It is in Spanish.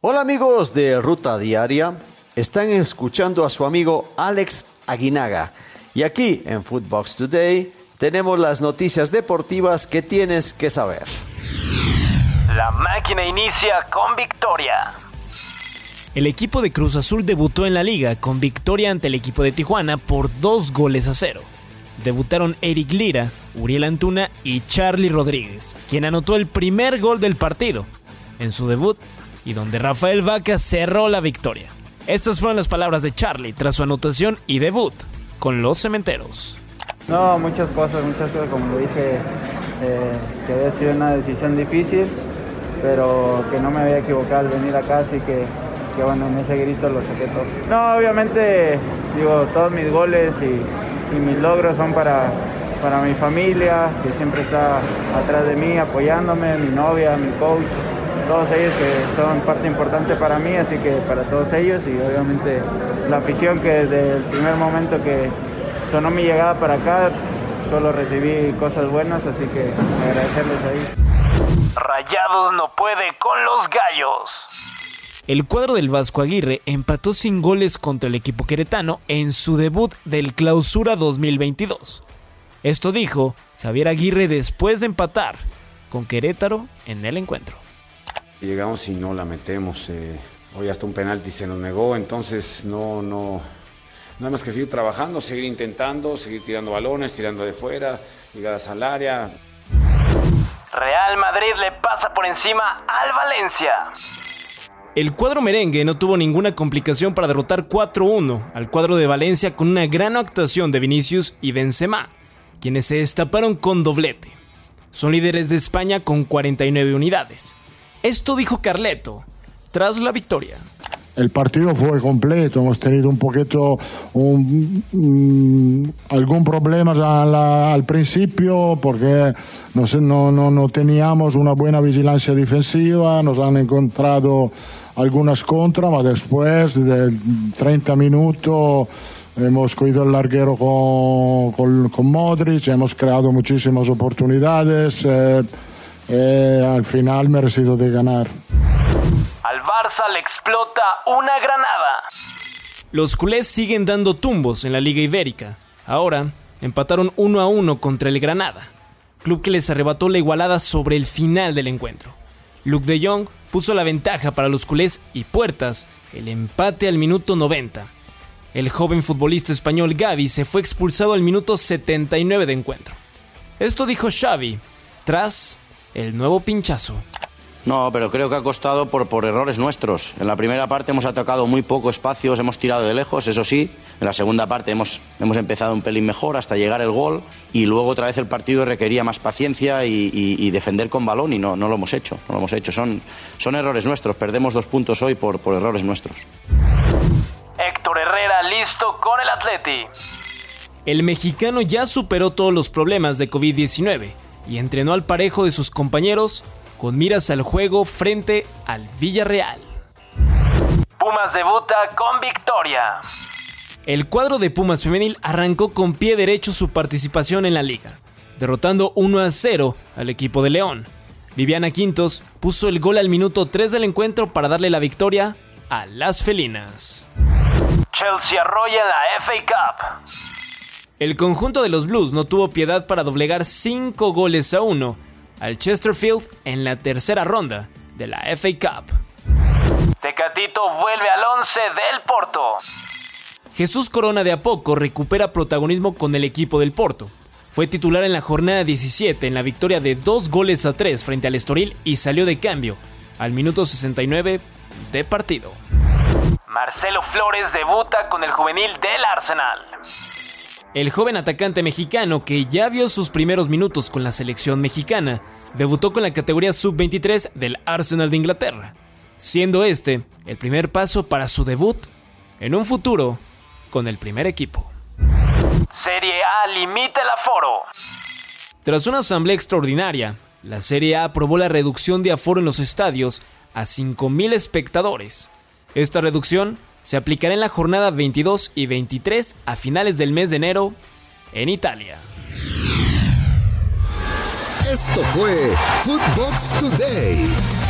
Hola amigos de Ruta Diaria, están escuchando a su amigo Alex Aguinaga y aquí en Footbox Today tenemos las noticias deportivas que tienes que saber. La máquina inicia con victoria. El equipo de Cruz Azul debutó en la liga con victoria ante el equipo de Tijuana por dos goles a cero. Debutaron Eric Lira, Uriel Antuna y Charlie Rodríguez, quien anotó el primer gol del partido en su debut y donde Rafael Vaca cerró la victoria. Estas fueron las palabras de Charlie tras su anotación y debut con los cementeros. No, muchas cosas, muchas cosas, como lo dije, eh, que había sido una decisión difícil, pero que no me había equivocado al venir acá, así que, que bueno, en ese grito lo saqué todo. No, obviamente, digo, todos mis goles y, y mis logros son para, para mi familia, que siempre está atrás de mí, apoyándome, mi novia, mi coach, todos ellos que son parte importante para mí, así que para todos ellos y obviamente la afición que desde el primer momento que sonó mi llegada para acá, solo recibí cosas buenas, así que agradecerles ahí. Rayados no puede con los gallos. El cuadro del Vasco Aguirre empató sin goles contra el equipo queretano en su debut del Clausura 2022. Esto dijo Javier Aguirre después de empatar con Querétaro en el encuentro. Llegamos y no la metemos. Eh, hoy hasta un penalti se nos negó, entonces no, no, nada más que seguir trabajando, seguir intentando, seguir tirando balones, tirando de fuera, llegadas al área. Real Madrid le pasa por encima al Valencia. El cuadro merengue no tuvo ninguna complicación para derrotar 4-1 al cuadro de Valencia con una gran actuación de Vinicius y Benzema, quienes se destaparon con doblete. Son líderes de España con 49 unidades. Esto dijo Carleto tras la victoria. El partido fue completo, hemos tenido un poquito un, mm, algún problema al, al principio porque no, sé, no, no, no, teníamos una buena vigilancia defensiva, nos han encontrado algunas contras, pero después de 30 minutos hemos cogido el larguero con, con, con Modric, hemos creado muchísimas oportunidades. Eh, eh, al final merecido de ganar. Al Barça le explota una granada. Los culés siguen dando tumbos en la Liga Ibérica. Ahora empataron 1 a 1 contra el Granada, club que les arrebató la igualada sobre el final del encuentro. Luke de Jong puso la ventaja para los culés y Puertas el empate al minuto 90. El joven futbolista español Gaby se fue expulsado al minuto 79 de encuentro. Esto dijo Xavi tras el nuevo pinchazo. No, pero creo que ha costado por, por errores nuestros. En la primera parte hemos atacado muy poco espacios, hemos tirado de lejos, eso sí. En la segunda parte hemos, hemos empezado un pelín mejor hasta llegar el gol y luego otra vez el partido requería más paciencia y, y, y defender con balón y no, no, lo hemos hecho. No lo hemos hecho. Son, son errores nuestros. Perdemos dos puntos hoy por, por errores nuestros. Héctor Herrera listo con el Atleti. El mexicano ya superó todos los problemas de COVID-19 y entrenó al parejo de sus compañeros con miras al juego frente al Villarreal. Pumas debuta con victoria. El cuadro de Pumas femenil arrancó con pie derecho su participación en la liga, derrotando 1 a 0 al equipo de León. Viviana Quintos puso el gol al minuto 3 del encuentro para darle la victoria a las felinas. Chelsea arrolla la FA Cup. El conjunto de los Blues no tuvo piedad para doblegar 5 goles a 1 al Chesterfield en la tercera ronda de la FA Cup. Tecatito vuelve al 11 del Porto. Jesús Corona de a poco recupera protagonismo con el equipo del Porto. Fue titular en la jornada 17 en la victoria de 2 goles a 3 frente al Estoril y salió de cambio al minuto 69 de partido. Marcelo Flores debuta con el juvenil del Arsenal. El joven atacante mexicano que ya vio sus primeros minutos con la selección mexicana, debutó con la categoría sub-23 del Arsenal de Inglaterra, siendo este el primer paso para su debut en un futuro con el primer equipo. Serie A limita el aforo. Tras una asamblea extraordinaria, la Serie A aprobó la reducción de aforo en los estadios a 5.000 espectadores. Esta reducción se aplicará en la jornada 22 y 23 a finales del mes de enero en Italia. Esto fue Footbox Today.